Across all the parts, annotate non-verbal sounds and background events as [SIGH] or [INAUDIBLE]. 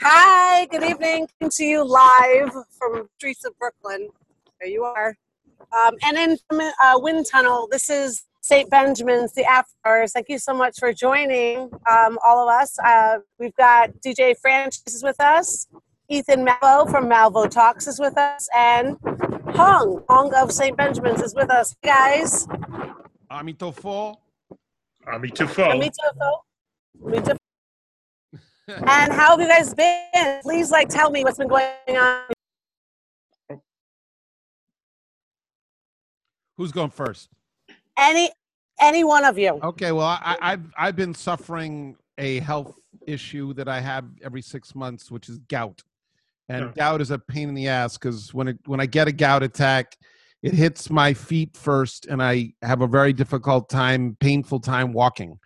Hi, good evening to you live from streets of Brooklyn. There you are. Um, and in from uh, Wind Tunnel, this is St. Benjamin's, the After Hours. Thank you so much for joining um, all of us. Uh, we've got DJ Francis is with us, Ethan Malvo from Malvo Talks is with us, and Hong, Hong of St. Benjamin's is with us. Hey guys. Amitofo. Amitofo. Amitofo. Amitofo. And how have you guys been? Please, like, tell me what's been going on. Who's going first? Any, any one of you. Okay, well, I, I've I've been suffering a health issue that I have every six months, which is gout, and Yeah. gout is a pain in the ass because when it when I get a gout attack, it hits my feet first, and I have a very difficult time, painful time walking.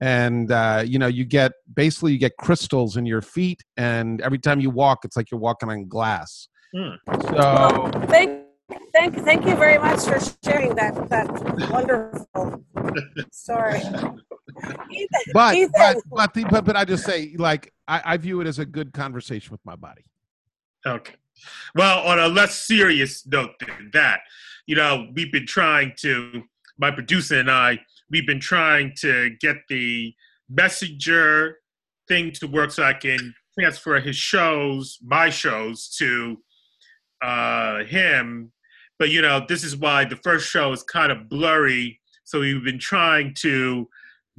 And uh, you know, you get basically you get crystals in your feet, and every time you walk, it's like you're walking on glass. Hmm. So Thank, thank, thank you very much for sharing that that [LAUGHS] wonderful story. Ethan, but Ethan. but but, the, but but I just say like I, I view it as a good conversation with my body. Okay. Well, on a less serious note than that, you know, we've been trying to, my producer and I, we've been trying to get the messenger thing to work so I can transfer his shows, my shows, to uh, him. But, you know, this is why the first show is kind of blurry. So we've been trying to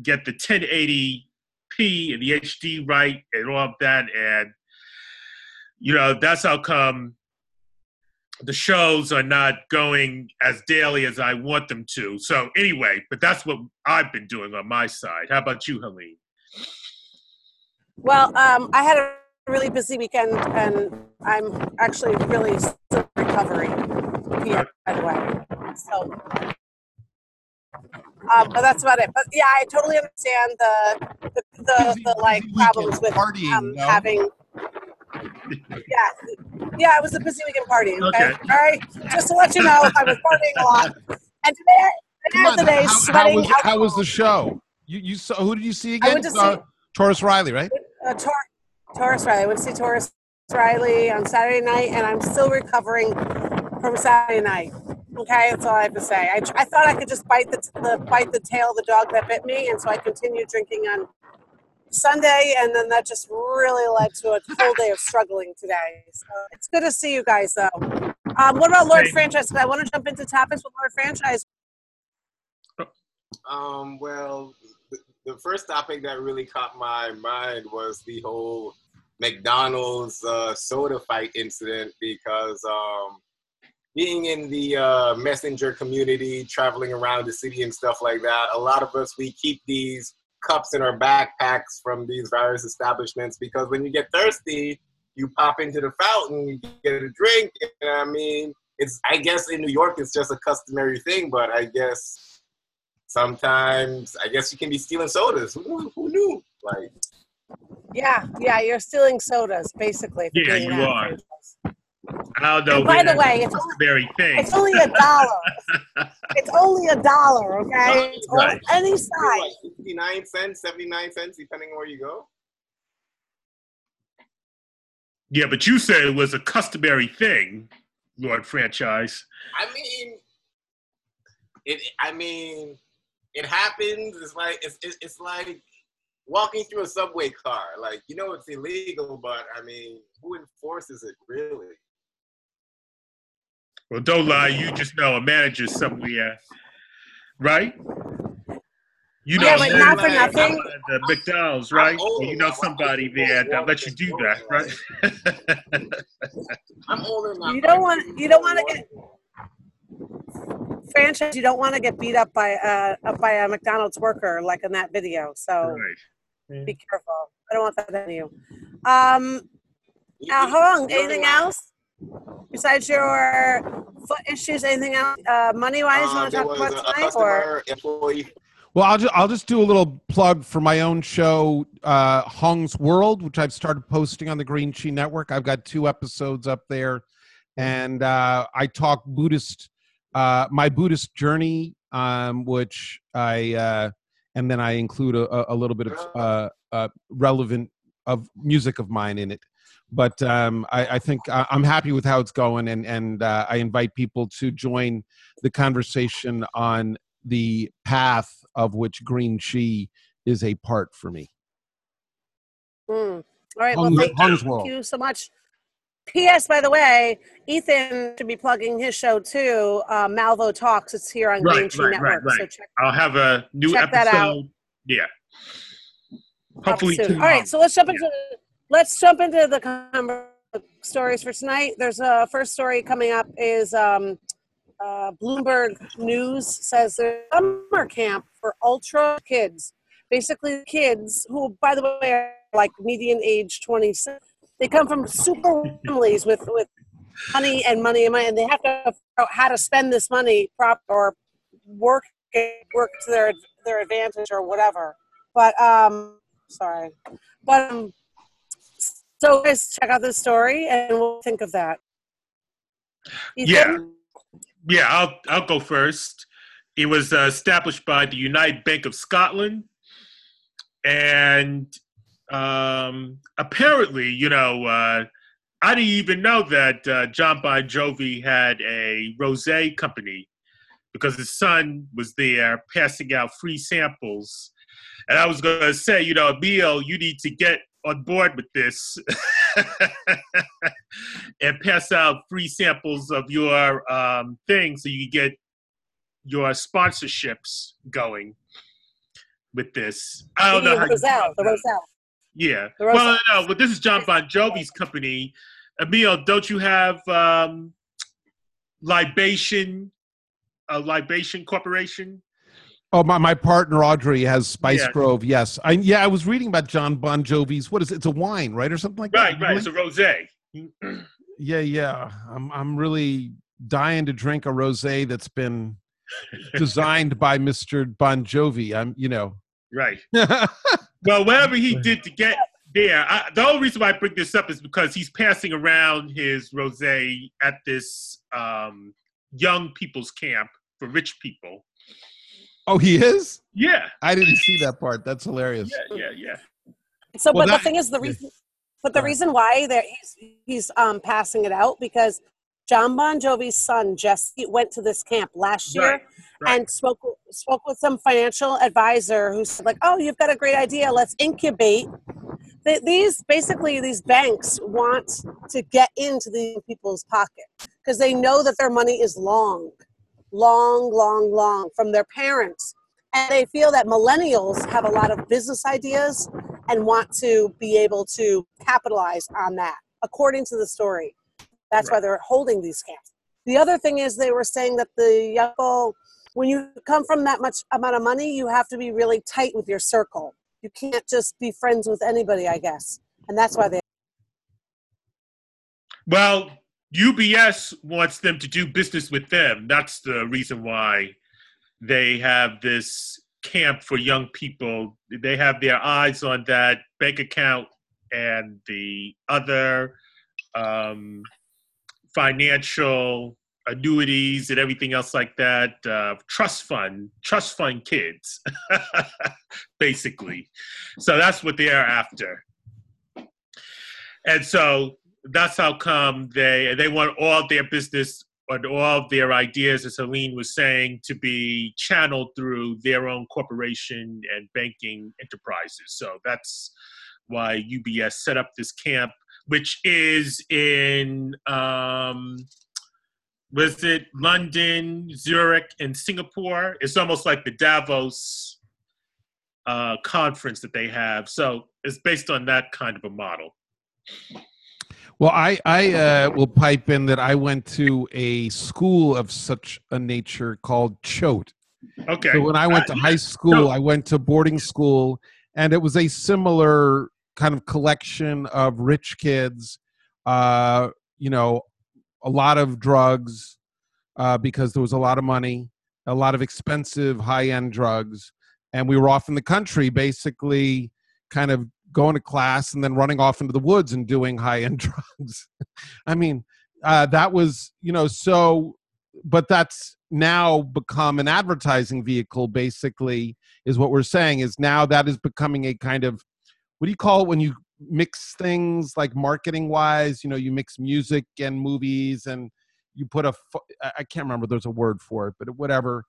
get the 1080p and the HD right and all of that. And you know that's how come the shows are not going as daily as I want them to. So anyway, but that's what I've been doing on my side. How about you, Helene? Well, um, I had a really busy weekend, and I'm actually really still recovering here, by the way. So, um, but that's about it. But yeah, I totally understand the the, the, the like problems with partying, um, no? having. [LAUGHS] Yeah, yeah, it was a busy weekend party. Okay, Okay. all right. Just to let you know, I was partying a lot, and today, Come today, on, today, how, how sweating was how was the show? You you saw who did you see again? I again? went to Uh, see- Tarrus Riley, right? uh, Tor- Tarrus Riley. I went to see Tarrus Riley on Saturday night, and I'm still recovering from Saturday night. Okay, that's all I have to say. I, I thought I could just bite the, the bite the tail of the dog that bit me, and so I continued drinking on Sunday, and then that just really led to a full day of struggling today. So it's good to see you guys, though. Um, what about Lord Same. Franchise? 'Cause I want to jump into topics with Lord Franchise. Um, well, the, the first topic that really caught my mind was the whole McDonald's uh, soda fight incident because um, being in the uh, messenger community, traveling around the city and stuff like that, a lot of us, we keep these cups in our backpacks from these various establishments because when you get thirsty, you pop into the fountain, you get a drink. And I mean, it's, I guess in New York, it's just a customary thing, but I guess sometimes I guess you can be stealing sodas. Who knew? Who knew? Like, Yeah, yeah, you're stealing sodas, basically. Yeah, you are. franchise. I don't know. And by the way, it's only, very thing. it's only a dollar. [LAUGHS] it's only a dollar, okay? It's on Right. any like side. 69 cents, 79 cents, depending on where you go. Yeah, but you said it was a customary thing, Lord Franchise. I mean, it. I mean, it happens. It's like it's, it's it's like walking through a subway car. Like you know it's illegal, but I mean, who enforces it really? Well, don't lie. You just know a manager somewhere, right? You know, Yeah, but not for nothing. the McDonald's, right? I'm old Or you know somebody there that lets you do that, right? I'm older enough. You don't want you don't want to get franchise. You don't want to get beat up by a by a McDonald's worker like in that video. So right. be careful. I don't want that to you. Um, uh, Hong, anything else besides your foot issues? Anything else? Uh, money wise, you Uh, want to talk about a, a tonight, or employee. Well, I'll just I'll just do a little plug for my own show, uh, Hong's World, which I've started posting on the Green Chi Network. I've got two episodes up there, and uh, I talk Buddhist, uh, my Buddhist journey, um, which I uh, and then I include a, a- a little bit of uh, uh, relevant of music of mine in it. But um, I, I, think I, am happy with how it's going, and and uh, I invite people to join the conversation on the path of which Green Chi is a part for me. Mm. All right. Well, thank, thank you so much. P.S. By the way, Ethan should be plugging his show too. Uh, Malvo Talks. It's here on right, Green Chi right, Network. Right, right. So check, I'll have a new check episode. That out. Yeah. Hopefully. All right. So let's jump into let's jump into the stories for tonight. There's a first story coming up is um, uh, Bloomberg News says there's a summer camp for ultra kids. Basically, kids who, by the way, are like median age 26 they come from super families with with money and money and money, and they have to figure out how to spend this money prop or work work to their their advantage or whatever. But um, sorry, but um, so guys, check out the story and we'll think of that. yeah, yeah. I'll I'll go first. It was uh, established by the United Bank of Scotland, and um, apparently, you know, uh, I didn't even know that uh, Jon Bon Jovi had a rosé company because his son was there passing out free samples. And I was going to say, you know, Emil, you need to get on board with this [LAUGHS] and pass out free samples of your um, thing so you get your sponsorships going with this. I don't know. How Roselle, the Roselle. Yeah. Well, no, but this is Jon Bon Jovi's company. Emil, don't you have um, Libation, a Libation Corporation? Oh, my, my partner Audrey has Spice yeah. Grove. Yes, I yeah I was reading about Jon Bon Jovi's. What is it? It's a wine, right, or something like right, that. Right, right. It's a rosé. yeah, yeah. I'm I'm really dying to drink a rosé that's been designed by Mr. Bon Jovi. I'm you know. Right. [LAUGHS] well, whatever he did to get there, I, the only reason why I bring this up is because he's passing around his rosé at this um, young people's camp for rich people. Oh, he is. Yeah, I didn't see that part. That's hilarious. Yeah, yeah, yeah. So, well, but that, the thing is, the reason, but the reason why that he's he's um, passing it out because Jon Bon Jovi's son Jesse went to this camp last year right, right. and spoke spoke with some financial advisor who said like, "Oh, you've got a great idea. Let's incubate." These basically these banks want to get into these people's pocket because they know that their money is long, long, long, long from their parents, and they feel that millennials have a lot of business ideas and want to be able to capitalize on that, according to the story. That's right. why they're holding these camps. The other thing is they were saying that the young when you come from that much amount of money, you have to be really tight with your circle. You can't just be friends with anybody, I guess. And that's why they. Well, UBS wants them to do business with them. That's the reason why they have this camp for young people. They have their eyes on that bank account and the other um, financial annuities and everything else like that. Uh, trust fund, trust fund kids, [LAUGHS] basically. So that's what they are after. And so that's how come they they want all their business and all their ideas, as Helene was saying, to be channeled through their own corporation and banking enterprises. So that's why UBS set up this camp which is in um, was it London, Zurich, and Singapore? It's almost like the Davos uh, conference that they have. So it's based on that kind of a model. Well, I I uh, will pipe in that I went to a school of such a nature called Choate. Okay. So when I went to high school, I went to boarding school, and it was a similar kind of collection of rich kids, uh, you know, a lot of drugs uh, because there was a lot of money, a lot of expensive high end drugs. And we were off in the country basically kind of going to class and then running off into the woods and doing high end [LAUGHS] drugs. I mean, uh, that was, you know, so, but that's now become an advertising vehicle, basically, is what we're saying, is now that is becoming a kind of what do you call it when you mix things like marketing wise. You know, you mix music and movies, and you put a I can't remember. There's a word for it, but whatever.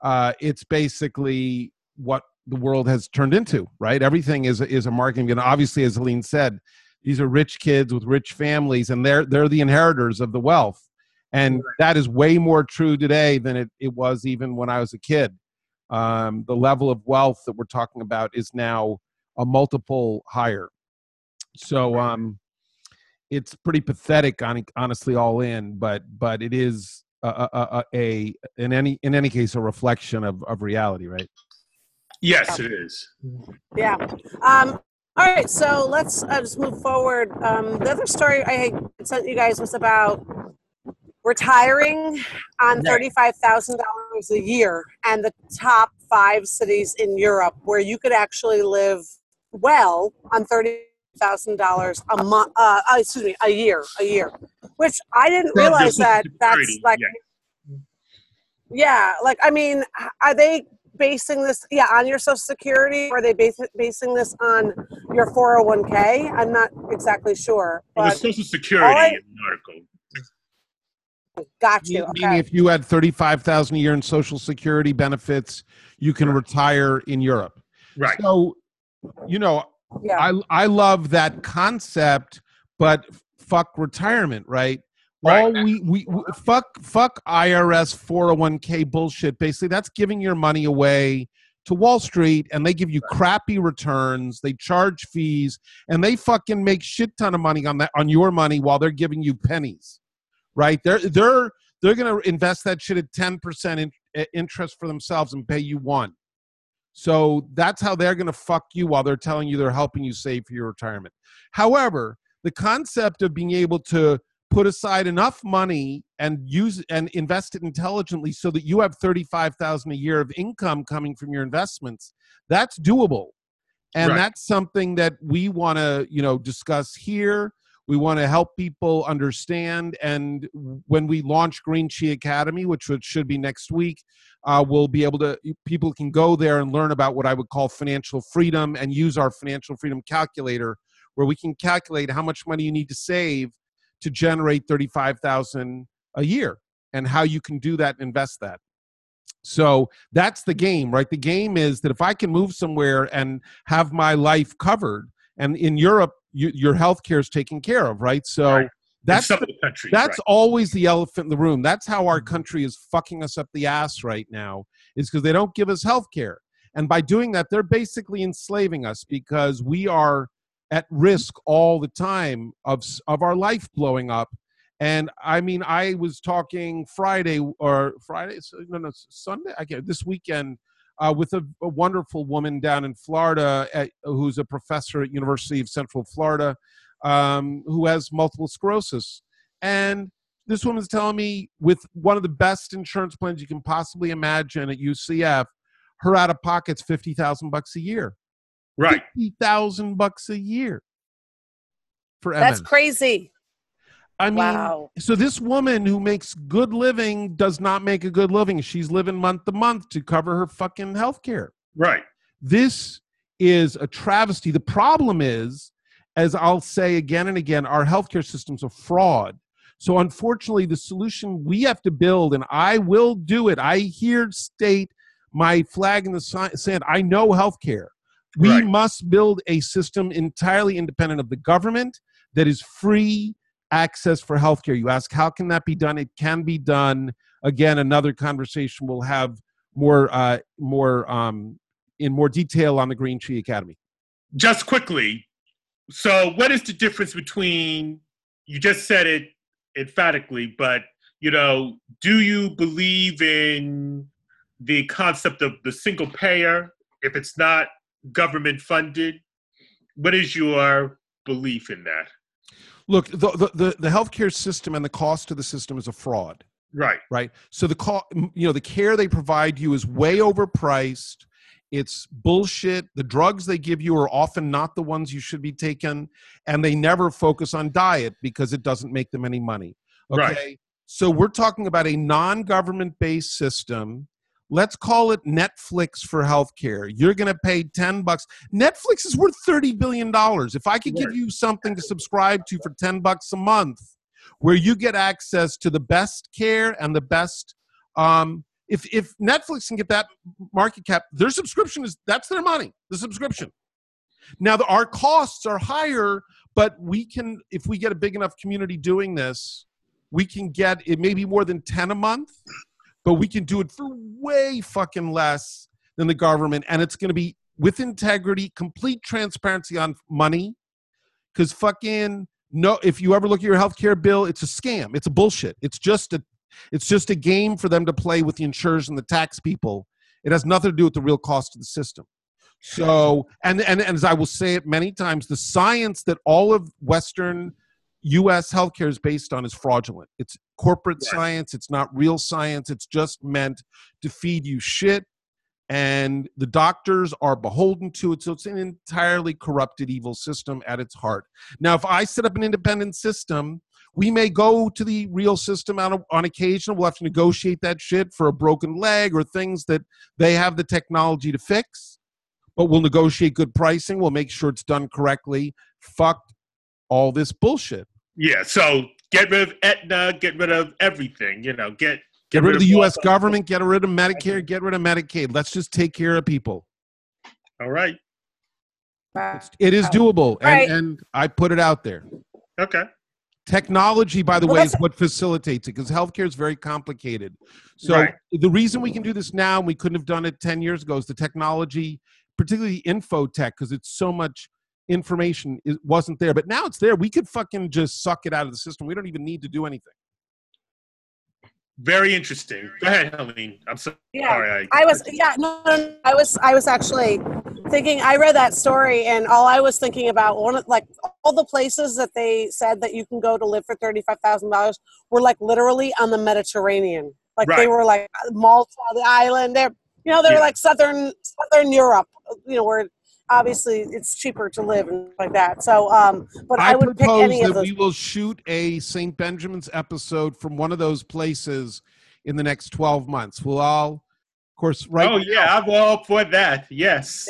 Uh, it's basically what the world has turned into, right? Everything is is a marketing. And obviously, as Helene said, these are rich kids with rich families, and they're they're the inheritors of the wealth. And that is way more true today than it, it was even when I was a kid. Um, the level of wealth that we're talking about is now a multiple higher. So um, it's pretty pathetic, hon- honestly, all in. But but it is a, a, a, a in any in any case a reflection of, of reality, right? Yes, it is. Yeah. Um, all right, so let's uh, just move forward. Um, the other story I sent you guys was about retiring on thirty-five thousand dollars a year, and the top five cities in Europe where you could actually live well on thirty thousand dollars a month. Uh, uh, excuse me, a year, a year. Which I didn't realize that that's like yeah. yeah, like I mean, are they basing this yeah on your social security or are they bas- basing this on your 401k? I'm not exactly sure, It was but Social Security all I- article. got you. Meaning, Okay. if you had thirty five thousand a year in Social Security benefits, you can retire in Europe. Right. So, you know, Yeah. I I love that concept, but fuck retirement, right? Right. All we, we we- fuck fuck IRS 401k bullshit. Basically, that's giving your money away to Wall Street, and they give you crappy returns. They charge fees, and they fucking make shit ton of money on that on your money while they're giving you pennies, right? They're they're they're gonna invest that shit at ten percent in, interest for themselves and pay you one. So that's how they're going to fuck you while they're telling you they're helping you save for your retirement. However, the concept of being able to put aside enough money and use and invest it intelligently so that you have 35,000 a year of income coming from your investments, that's doable. And Right. that's something that we want to, you know, discuss here. We want to help people understand and when we launch Green Chi Academy, which should be next week, uh, we'll be able to people can go there and learn about what i would call financial freedom and use our financial freedom calculator where we can calculate how much money you need to save to generate 35000 a year and how you can do that and invest that so that's the game right the game is that if i can move somewhere and have my life covered and in europe you, your health care is taken care of right so Right. that's the countries. that's right. always the elephant in the room. That's how our mm-hmm. country is fucking us up the ass right now, is because they don't give us health care. And by doing that, they're basically enslaving us because we are at risk all the time of, of our life blowing up. And I mean, I was talking Friday or Friday, no, no, Sunday, I get this weekend uh, with a, a wonderful woman down in Florida at, who's a professor at University of Central Florida um, who has multiple sclerosis. And this woman's telling me with one of the best insurance plans you can possibly imagine at UCF, her out of pocket's fifty thousand bucks a year. Right. Fifty thousand bucks a year for That's MS. crazy. I mean, wow. so this woman who makes good living does not make a good living. She's living month to month to cover her fucking health care. Right. This is a travesty. The problem is, as I'll say again and again, our healthcare system's a fraud. So unfortunately, the solution we have to build, and I will do it. I here state my flag in the si- sand. I know healthcare. We Right. must build a system entirely independent of the government that is free access for healthcare. You ask, how can that be done? It can be done. Again, another conversation we'll have more, uh, more um, in more detail on the Green Tree Academy. Just quickly. So, what is the difference between? You just said it emphatically, but you know, do you believe in the concept of the single payer if it's not government funded? What is your belief in that? Look, the, the, the, the healthcare system and the cost of the system is a fraud. Right. right so the call you know the care they provide you is way overpriced it's bullshit the drugs they give you are often not the ones you should be taking and they never focus on diet because it doesn't make them any money okay Right. so we're talking about a non-government based system let's call it Netflix for healthcare. You're going to pay 10 bucks. Netflix is worth 30 billion dollars. If I could give you something to subscribe to for 10 bucks a month where you get access to the best care and the best um if if Netflix can get that market cap, their subscription is that's their money. The subscription. Now the, our costs are higher, but we can if we get a big enough community doing this, we can get it maybe more than 10 a month, but we can do it for way fucking less than the government and it's going to be with integrity, complete transparency on money cuz fucking no if you ever look at your healthcare bill, it's a scam. It's a bullshit. It's just a it's just a game for them to play with the insurers and the tax people. It has nothing to do with the real cost of the system. So, and, and, and as I will say it many times, the science that all of Western US healthcare is based on is fraudulent. It's corporate Yes. science, it's not real science, it's just meant to feed you shit. And the doctors are beholden to it. So it's an entirely corrupted, evil system at its heart. Now, if I set up an independent system, we may go to the real system on, on occasion. We'll have to negotiate that shit for a broken leg or things that they have the technology to fix. But we'll negotiate good pricing. We'll make sure it's done correctly. Fuck all this bullshit. Yeah, so get rid of Aetna, get rid of everything. You know, get Get rid of the U.S. the- government. Get rid of Medicare. Get rid of Medicaid. Let's just take care of people. All right. It's, it is doable, and, Right. and I put it out there. Okay. Technology, by the Well, way, is what facilitates it because healthcare is very complicated. So Right. the reason we can do this now and we couldn't have done it 10 years ago is the technology, particularly info tech, because it's so much information it wasn't there. But now it's there. We could fucking just suck it out of the system. We don't even need to do anything. Very interesting. Go ahead, Helene. I'm so Yeah. sorry. I was yeah no, no, no I was I was actually thinking I read that story and all I was thinking about one of like all the places that they said that you can go to live for thirty five thousand dollars were like literally on the Mediterranean like they were like Malta the island they're you know they're Yeah. like southern southern Europe you know where obviously it's cheaper to live and like that so um but I, I, would pick any that of those we will shoot a St. Benjamin's episode from one of those places in the next 12 months. We'll all, of course, right Oh yeah, I'm all for that. Yes.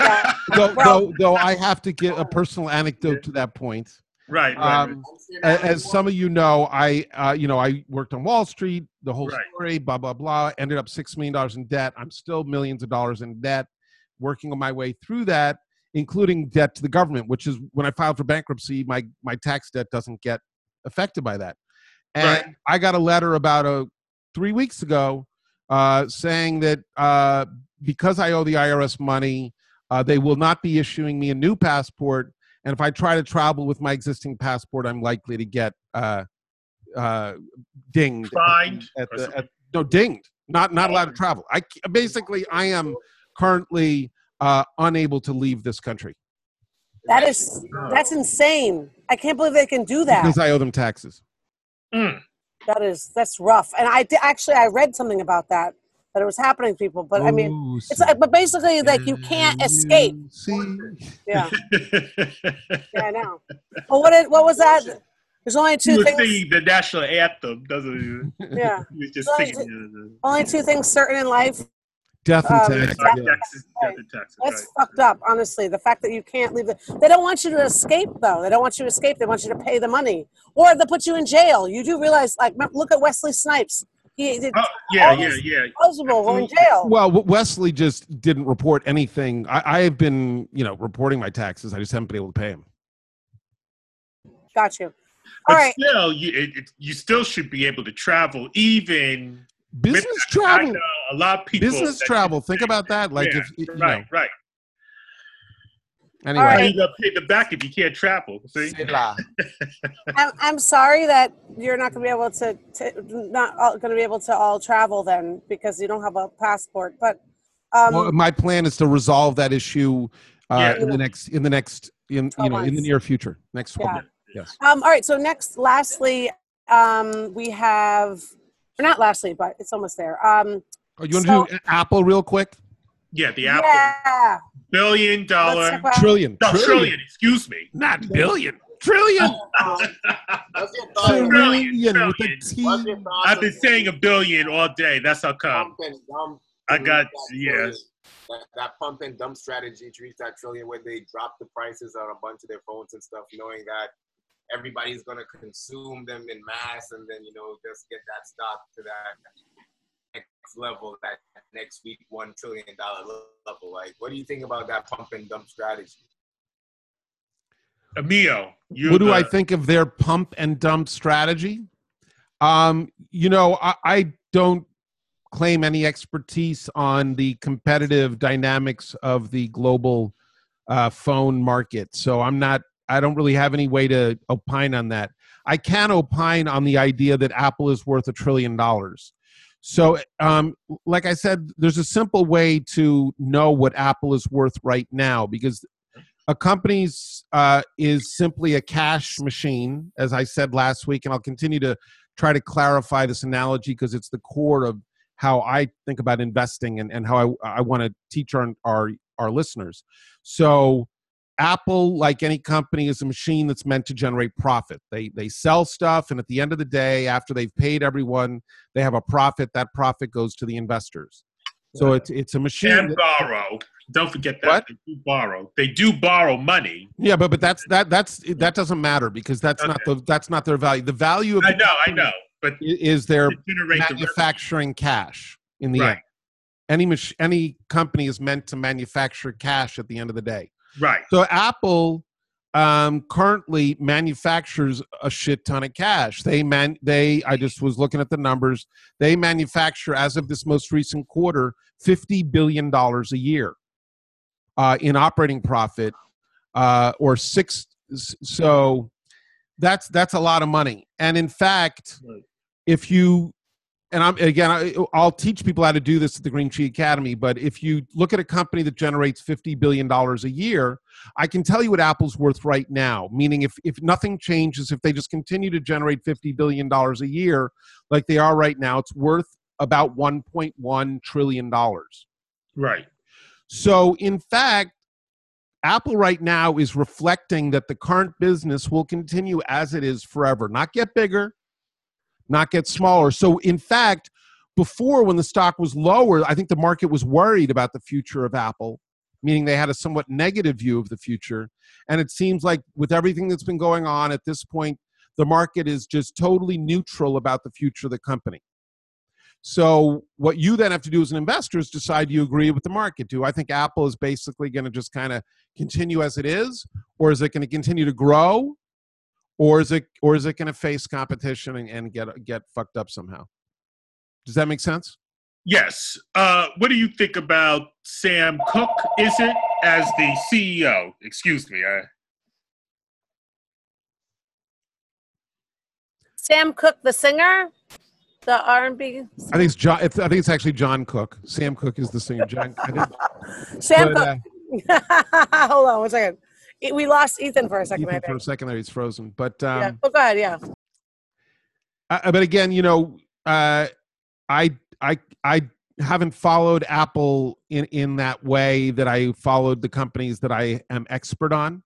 Yeah. [LAUGHS] though, Well- though, though I have to get a personal anecdote to that point. right. Right. Um, a- as some of you know, I uh, you know I worked on Wall Street, the whole Right. story, blah blah blah. Ended up six million dollars in debt. I'm still millions of dollars in debt, working on my way through that, including debt to the government, which is when I filed for bankruptcy, my my tax debt doesn't get affected by that. And Right. I got a letter about a three weeks ago uh, saying that uh, because I owe the IRS money, uh, they will not be issuing me a new passport. And if I try to travel with my existing passport, I'm likely to get uh, uh, dinged. Fined At the, at, no, dinged. Not not allowed to travel. I basically I am currently uh, unable to leave this country that is that's insane I can't believe they can do that because I owe them taxes. Mm. That is that's rough. And I did, actually I read something about that that it was happening to people. But I mean, Ooh, it's like, but basically like you can't escape. See, Yeah, [LAUGHS] yeah, I know. Well, what did, what was that? There's only he two was things. singing the national anthem, doesn't Yeah, he? He was just So I singing. only two things certain in life. Death and Um, taxes. That- yeah. taxes, death and taxes, That's right. fucked up, honestly. The fact that you can't leave the they don't want you to escape though. They don't want you to escape. They want you to pay the money, or they put you in jail. You do realize, like, look at Wesley Snipes. He did Oh, yeah, all yeah, yeah. possible. We're in jail. Well, Wesley just didn't report anything. I, I have been, you know, reporting my taxes. I just haven't been able to pay them. Got you. But All right. still, you it, it, you still should be able to travel, even with Business that. I travel. know a lot of people. Business travel. Think about that. Like yeah, if you right, right. Anyway, All right. You got to pay the back if you can't travel. See, [LAUGHS] I'm, I'm sorry that you're not going to be able to, to not going to be able to all travel then because you don't have a passport. But um, well, my plan is to resolve that issue uh, Yeah. in the next, in the next, in you 12 know, in the near future. Next twelve Yeah. Yes. um, all right. So next, lastly, um, we have, or not lastly, but it's almost there. Um, Oh, you want So- to do Apple real quick? yeah, the Apple yeah. billion Let's dollar, talk about- Trillion. no trillion. Excuse me. Not billion. Trillion. What's your thought? on- Trillion, Trillion with a trillion. T. What's your thoughts I've been saying a billion all day. That's how come. Trump and Trump I got that yes. That, that pump and dump strategy to reach that trillion where they drop the prices on a bunch of their phones and stuff, knowing that everybody's gonna consume them in mass and then you know just get that stock to that next level, that next week one trillion dollar level. Like, what do you think about that pump and dump strategy? Emil, you what do I think of their pump and dump strategy? Um, you know, I, I don't claim any expertise on the competitive dynamics of the global uh, phone market, so I'm not. I don't really have any way to opine on that. I can opine on the idea that Apple is worth a trillion dollars. So, um, like I said, there's a simple way to know what Apple is worth right now because a company's uh, is simply a cash machine, as I said last week, and I'll continue to try to clarify this analogy because it's the core of how I think about investing and, and how I, I want to teach our, our our listeners. So Apple, like any company, is a machine that's meant to generate profit. They they sell stuff, and at the end of the day, after they've paid everyone, they have a profit. That profit goes to the investors. So it's it's a machine. and that- borrow. Don't forget that What? they do borrow. They do borrow money. yeah, but but that's that that's that doesn't matter because that's not the that's not their value. The value of I know, I know, but is their to generate the manufacturing cash in the Right. end. Any mach- any company is meant to manufacture cash at the end of the day. Right. So Apple um, currently manufactures a shit ton of cash. They man they I just was looking at the numbers. They manufacture as of this most recent quarter fifty billion dollars a year uh, in operating profit, uh, or six. So that's that's a lot of money. And in fact, if you and I'm again, I, I'll teach people how to do this at the Green Tree Academy. But if you look at a company that generates fifty billion dollars a year, I can tell you what Apple's worth right now. Meaning, if if nothing changes, if they just continue to generate fifty billion dollars a year, like they are right now, it's worth about one point one trillion dollars. Right. So, in fact, Apple right now is reflecting that the current business will continue as it is forever, not get bigger, not get smaller. So, in fact, before when the stock was lower, I think the market was worried about the future of Apple, meaning they had a somewhat negative view of the future. And it seems like with everything that's been going on at this point, the market is just totally neutral about the future of the company. So what you then have to do as an investor is decide do you agree with the market. Do I think Apple is basically going to just kind of continue as it is, or is it going to continue to grow, or is it or is it going to face competition and, and get get fucked up somehow? Does that make sense? Yes. Uh, what do you think about Sam Cook? Is it as the CEO? Excuse me. I, Sam Cooke, the singer, the R&B. I think it's John. It's, I think it's actually John Cook. Sam Cooke is the singer. John. I think, [LAUGHS] Sam but, uh, [LAUGHS] Hold on one second. We lost Ethan for a second. I Ethan think. for a second there, he's frozen. But um, yeah. Oh, go ahead. Yeah. I, but again, you know, uh, I I I haven't followed Apple in in that way that I followed the companies that I am expert on.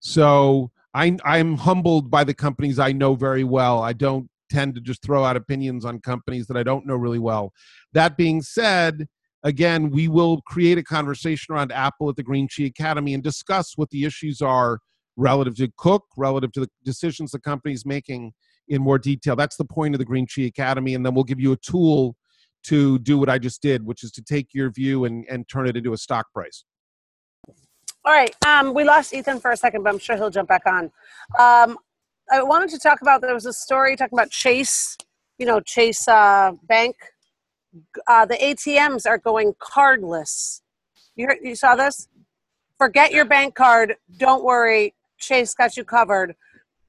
So I I'm humbled by the companies I know very well. I don't tend to just throw out opinions on companies that I don't know really well. That being said, again, we will create a conversation around Apple at the Green Tree Academy and discuss what the issues are relative to Cook, relative to the decisions the company's making in more detail. That's the point of the Green Tree Academy, and then we'll give you a tool to do what I just did, which is to take your view and, and turn it into a stock price. All right. Um, we lost Ethan for a second, but I'm sure he'll jump back on. Um, I wanted to talk about there was a story talking about Chase, you know, Chase uh, Bank. Uh, the ATMs are going cardless. You you saw this? Forget your bank card. Don't worry. Chase got you covered.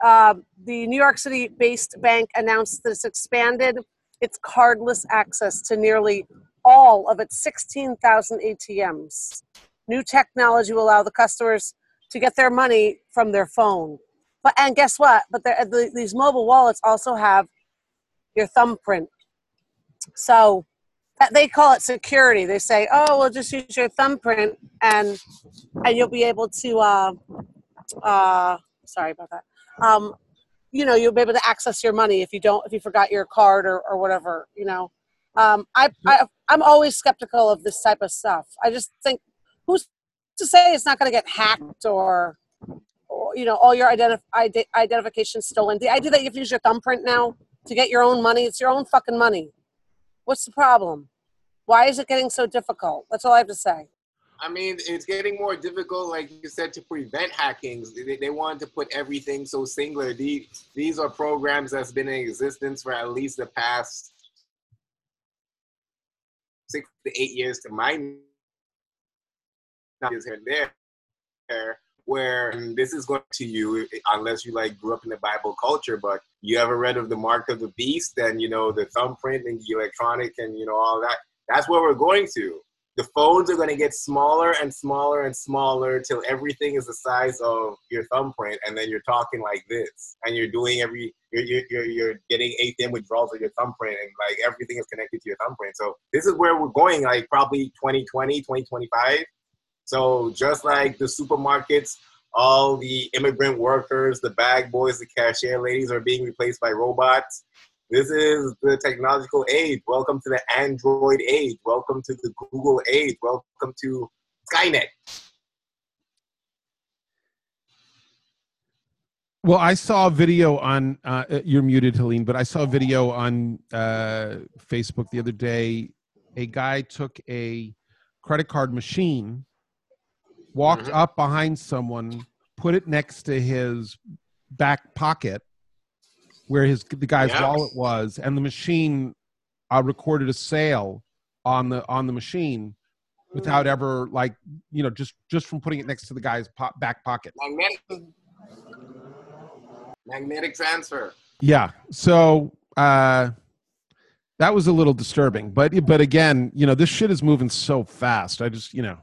Uh, the New York City based bank announced that it's expanded its cardless access to nearly all of its 16,000 ATMs. New technology will allow the customers to get their money from their phone. But and guess what? But the, the, these mobile wallets also have your thumbprint. So they call it security. They say, "Oh, we'll just use your thumbprint, and and you'll be able to." Uh, uh, sorry about that. Um, you know, you'll be able to access your money if you don't if you forgot your card or, or whatever. You know, Um, I, I I'm always skeptical of this type of stuff. I just think who's to say it's not going to get hacked or, or you know all your identif- ide- identification stolen. The idea that you to use your thumbprint now to get your own money, it's your own fucking money. What's the problem? Why is it getting so difficult? That's all I have to say. I mean, it's getting more difficult, like you said, to prevent hackings. They, they wanted to put everything so singular. These, these are programs that's been in existence for at least the past six to eight years to my knowledge here and there, where this is going to you unless you like grew up in the Bible culture, but you ever read of the mark of the beast and you know the thumbprint and the electronic and you know all that. That's where we're going to. The phones are going to get smaller and smaller and smaller till everything is the size of your thumbprint and then you're talking like this and you're doing every you're, you're, you're getting atm withdrawals with your thumbprint and like everything is connected to your thumbprint. So this is where we're going like probably 2020 2025 so just like the supermarkets all the immigrant workers the bag boys the cashier ladies are being replaced by robots this is the technological age. Welcome to the Android age. Welcome to the Google age. Welcome to Skynet. Well, I saw a video on. Uh, you're muted, Helene, but I saw a video on uh, Facebook the other day. A guy took a credit card machine, walked mm-hmm. up behind someone, put it next to his back pocket, where his the guy's yeah. wallet was, and the machine uh, recorded a sale on the on the machine without mm. ever like you know just just from putting it next to the guy's po- back pocket. Magnetic, magnetic transfer. Yeah. So uh, that was a little disturbing, but but again, you know, this shit is moving so fast. I just you know.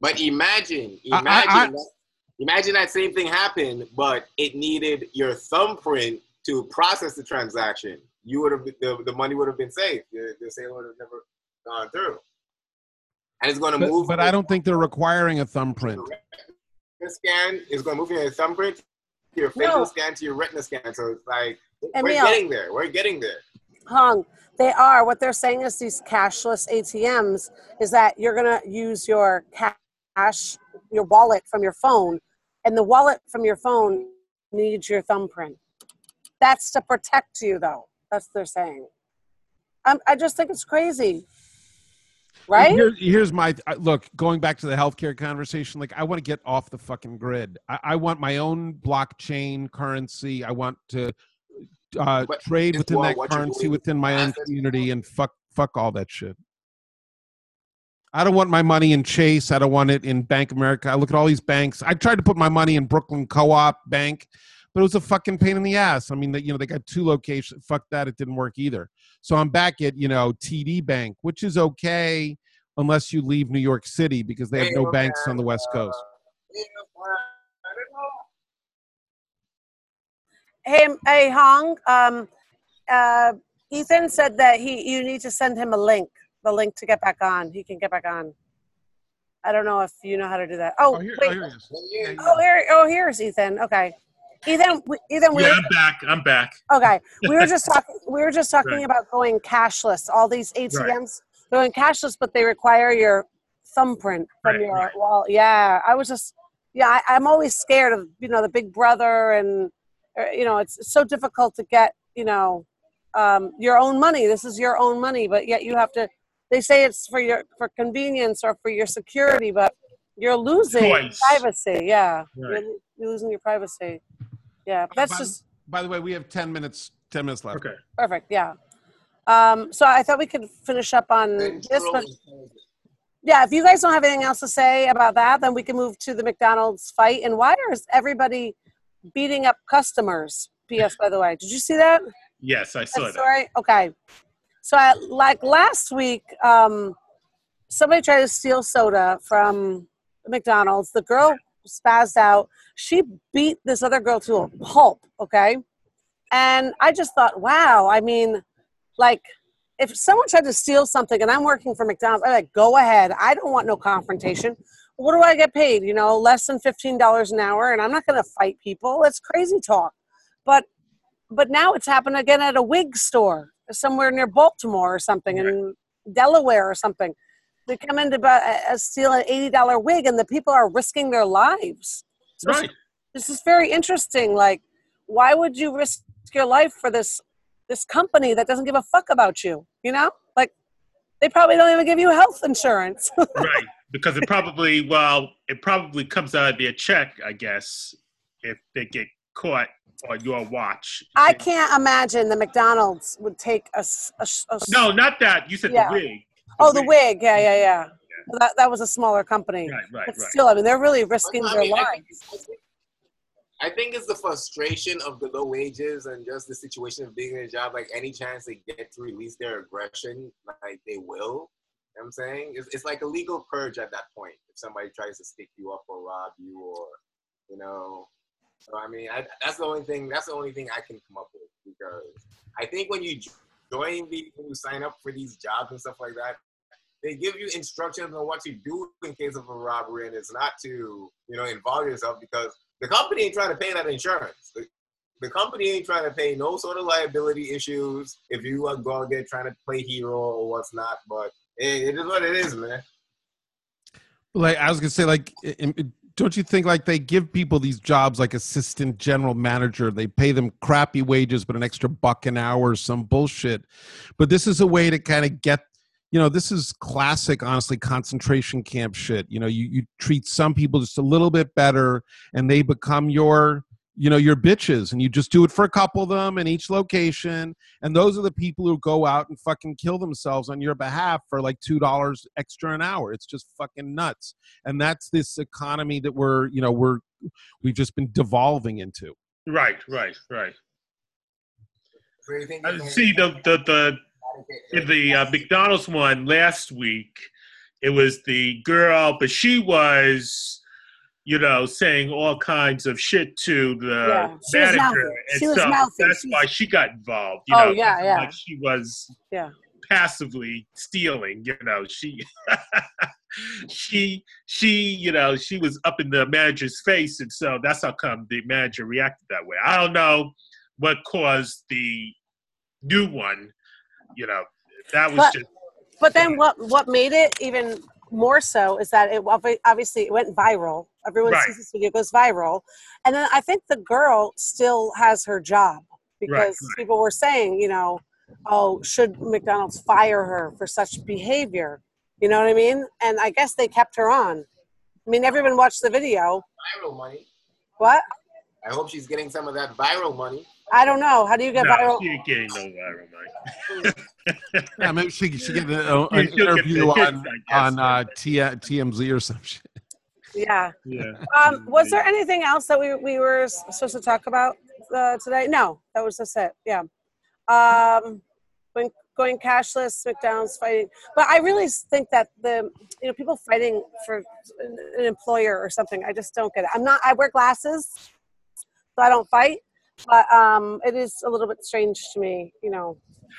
But imagine, imagine, I, I, I, imagine that same thing happened, but it needed your thumbprint to process the transaction, you would have the, the money would have been saved. The, the sale would have never gone through. And it's going to but, move. But I don't think they're requiring a thumbprint. The scan is going to move your thumbprint to your facial no. scan to your retina scan. So it's like Emil, we're getting there. We're getting there. Hong, they are. What they're saying is these cashless ATMs is that you're going to use your cash, your wallet from your phone, and the wallet from your phone needs your thumbprint. That's to protect you, though. That's what they're saying. I'm, I just think it's crazy. Right? Here, here's my look. Going back to the healthcare conversation, like I want to get off the fucking grid. I, I want my own blockchain currency. I want to uh, trade within well, that currency within my own community, and fuck, fuck all that shit. I don't want my money in Chase. I don't want it in Bank America. I look at all these banks. I tried to put my money in Brooklyn Co-op Bank but it was a fucking pain in the ass. I mean, that you know they got two locations. Fuck that, it didn't work either. So I'm back at you know TD Bank, which is okay unless you leave New York City because they have no banks on the West Coast. Hey, hey, Hong. Um, uh, Ethan said that he you need to send him a link, the link to get back on. He can get back on. I don't know if you know how to do that. Oh, oh, here, wait. oh, here, oh, here, oh, here's Ethan. Okay. Ethan, Ethan, we yeah, were, I'm back. I'm back. Okay, we were just [LAUGHS] talking. We were just talking right. about going cashless. All these ATMs right. going cashless, but they require your thumbprint from right, your wall. Yeah, I was just. Yeah, I, am always scared of you know the Big Brother and uh, you know it's, it's so difficult to get you know um, your own money. This is your own money, but yet you have to. They say it's for your for convenience or for your security, but you're losing Choice. privacy. Yeah, you're, you're losing your privacy. Yeah, that's by, just. By the way, we have ten minutes. Ten minutes left. Okay. Perfect. Yeah. Um, so I thought we could finish up on this, but yeah, if you guys don't have anything else to say about that, then we can move to the McDonald's fight. And why is everybody beating up customers? P.S. By the way, did you see that? Yes, I saw that. Sorry. Okay. So, I, like last week, um, somebody tried to steal soda from McDonald's. The girl spazzed out. She beat this other girl to a pulp, okay? And I just thought, wow, I mean, like, if someone tried to steal something and I'm working for McDonald's, I'm like, go ahead. I don't want no confrontation. What do I get paid? You know, less than $15 an hour, and I'm not going to fight people. It's crazy talk. But but now it's happened again at a wig store. Somewhere near Baltimore or something, in Delaware or something. They come in to buy, uh, steal an eighty dollar wig, and the people are risking their lives. So Right. This is very interesting. Like, why would you risk your life for this this company that doesn't give a fuck about you? You know, like they probably don't even give you health insurance. [LAUGHS] right. Because it probably, well, it probably comes out of their check, I guess, if they get caught on your watch. I can't imagine the McDonald's would take a, s- a s- a s- No, not that. You said Yeah. Oh, the wig. Oh, the wig. Yeah, yeah, yeah. Well, That that was a smaller company. Right, right, But right. still, I mean, they're really risking I their mean, I lives. think- I think- it's the frustration of the low wages and just the situation of being in a job. Like any chance they get to release their aggression, like they will. You know I'm saying it's, it's like a legal purge at that point. If somebody tries to stick you up or rob you or, you know, so I mean, I, that's the only thing. That's the only thing I can come up with because I think when you join the when you sign up for these jobs and stuff like that, they give you instructions on what to do in case of a robbery, and it's not to you know involve yourself because the company ain't trying to pay that insurance. The, the company ain't trying to pay no sort of liability issues if you are going out there trying to play hero or what's not. But it, it is what it is, man. like i was gonna say like i- i- don't you think like they give people these jobs like assistant general manager they pay them crappy wages but an extra buck an hour some bullshit? But this is a way to kind of get you know this is classic honestly concentration camp shit. You know you, you treat some people just a little bit better and they become your you know your bitches and you just do it for a couple of them in each location and those are the people who go out and fucking kill themselves on your behalf for like two dollars extra an hour. It's just fucking nuts. And that's this economy that we're you know we're we've just been devolving into. Right, right, right. So Uh, see the the the in the uh, McDonald's one last week, it was the girl, but she was, you know, saying all kinds of shit to the Yeah, manager, and so mouthy. that's She why she got involved. You Oh, know, yeah, yeah. Like she was, Yeah. passively stealing. You know, she. [LAUGHS] she she you know she was up in the manager's face and so that's how come the manager reacted that way i don't know what caused the new one you know that was But- just But then what what made it even more so is that it obviously it went viral. Everyone Right. sees this video, it goes viral, and then I think the girl still has her job because right. people were saying, you know, oh, should McDonald's fire her for such behavior? You know what I mean? And I guess they kept her on. I mean, everyone watched the video. viral money. What? I hope she's getting some of that viral money. I don't know. How do you get no, viral? she ain't getting no viral money. [LAUGHS] yeah maybe she should get a, Yeah, [LAUGHS] an she'll get interview hits, on I guess, on uh, but- T- TMZ or some shit Yeah. yeah Um, was there anything else that we, we were supposed to talk about uh, today? No, that was just it. Yeah. Um, going, going cashless, McDonald's fighting. But I really think that the, you know, people fighting for an an employer or something, I just don't get it. I'm not, I wear glasses, so I don't fight. But um, it is a little bit strange to me, you know,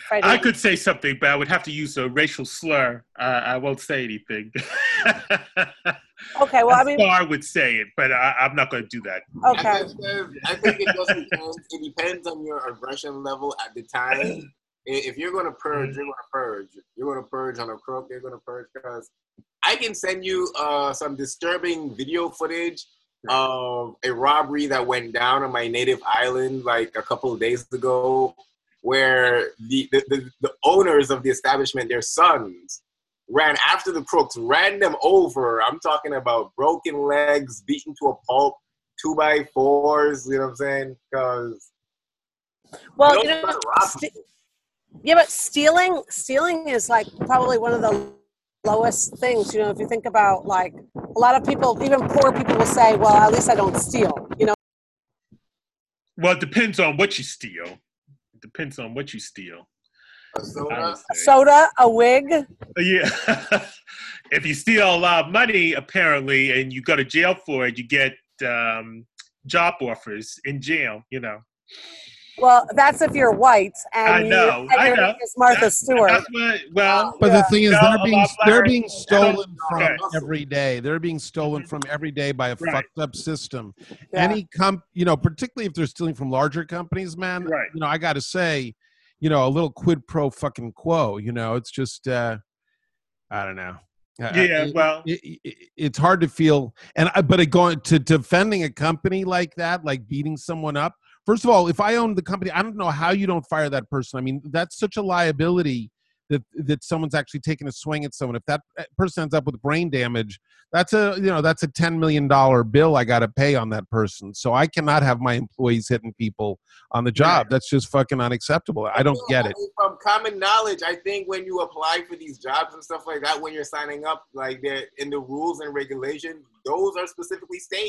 fighting. i could say something but i would have to use a racial slur uh, i won't say anything [LAUGHS] Okay, well, I mean, Star would say it but I, i'm not going to do that okay. I think, uh, I think it just depends. It depends on your aggression level at the time. If you're gonna purge, you're gonna purge. You're gonna purge on a crook. You're gonna purge because I can send you uh, some disturbing video footage of um, a robbery that went down on my native island like a couple of days ago, where the the, the, the owners of the establishment, their sons, ran after the crooks, ran them over. I'm talking about broken legs, beaten to a pulp, two by fours. You know what I'm saying? Because Well, you know, yeah, but stealing stealing is like probably one of the lowest things. You know, if you think about like a lot of people, even poor people, will say, "Well, at least I don't steal." You know, well it depends on what you steal it depends on what you steal a I soda. a soda, a wig. Yeah. [LAUGHS] if you steal a lot of money, apparently, and you go to jail for it, you get um, job offers in jail. You know. Well, that's if you're white and, I you- know, and I your know. name is Martha That's- Stewart. That's what. Well, But Yeah. the thing is, No, they're being they're being stolen from Okay. every day. They're being stolen from every day by a Right. fucked up system. Yeah. Any comp, you know, particularly if they're stealing from larger companies, man. Right. You know, I got to say, you know a little quid pro fucking quo. You know, it's just uh, I don't know. Uh, Yeah, it- well- it, it, it's hard to feel, and I, but it going to defending a company like that, like beating someone up. First of all, if I own the company, I don't know how you don't fire that person. I mean, that's such a liability that that someone's actually taking a swing at someone. If that uh, person ends up with brain damage, that's a you know that's a ten million dollar bill I got to pay on that person. So I cannot have my employees hitting people on the job. That's just fucking unacceptable. I don't get it. From common knowledge, I think when you apply for these jobs and stuff like that, when you're signing up, like they're in the rules and regulations, those are specifically stated.